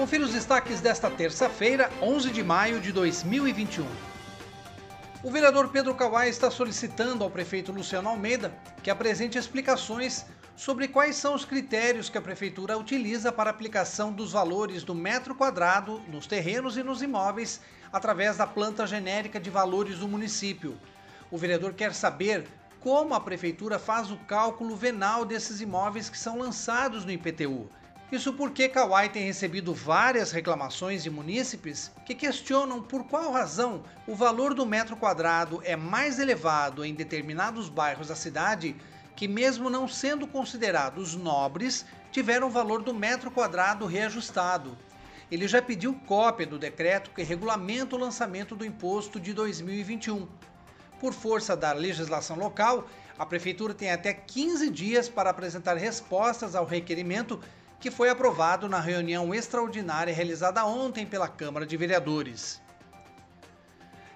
Confira os destaques desta terça-feira, 11 de maio de 2021. O vereador Pedro Kawai está solicitando ao prefeito Luciano Almeida que apresente explicações sobre quais são os critérios que a prefeitura utiliza para aplicação dos valores do metro quadrado nos terrenos e nos imóveis através da planta genérica de valores do município. O vereador quer saber como a prefeitura faz o cálculo venal desses imóveis que são lançados no IPTU. Isso porque Kauai tem recebido várias reclamações de munícipes que questionam por qual razão o valor do metro quadrado é mais elevado em determinados bairros da cidade que, mesmo não sendo considerados nobres, tiveram o valor do metro quadrado reajustado. Ele já pediu cópia do decreto que regulamenta o lançamento do imposto de 2021. Por força da legislação local, a Prefeitura tem até 15 dias para apresentar respostas ao requerimento que foi aprovado na reunião extraordinária realizada ontem pela Câmara de Vereadores.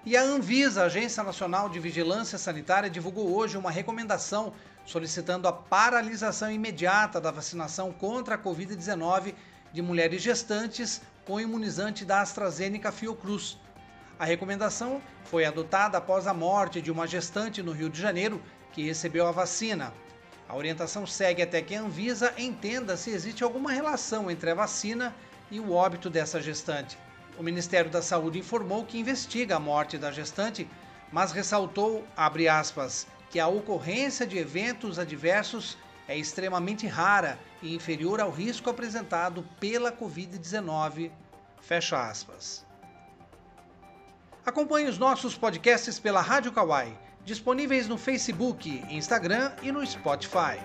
E a Anvisa, Agência Nacional de Vigilância Sanitária, divulgou hoje uma recomendação solicitando a paralisação imediata da vacinação contra a Covid-19 de mulheres gestantes com imunizante da AstraZeneca Fiocruz. A recomendação foi adotada após a morte de uma gestante no Rio de Janeiro que recebeu a vacina. A orientação segue até que a Anvisa entenda se existe alguma relação entre a vacina e o óbito dessa gestante. O Ministério da Saúde informou que investiga a morte da gestante, mas ressaltou, aspas, que a ocorrência de eventos adversos é extremamente rara e inferior ao risco apresentado pela Covid-19. Fecha aspas. Acompanhe os nossos podcasts pela Rádio Kawai disponíveis no Facebook, Instagram e no Spotify.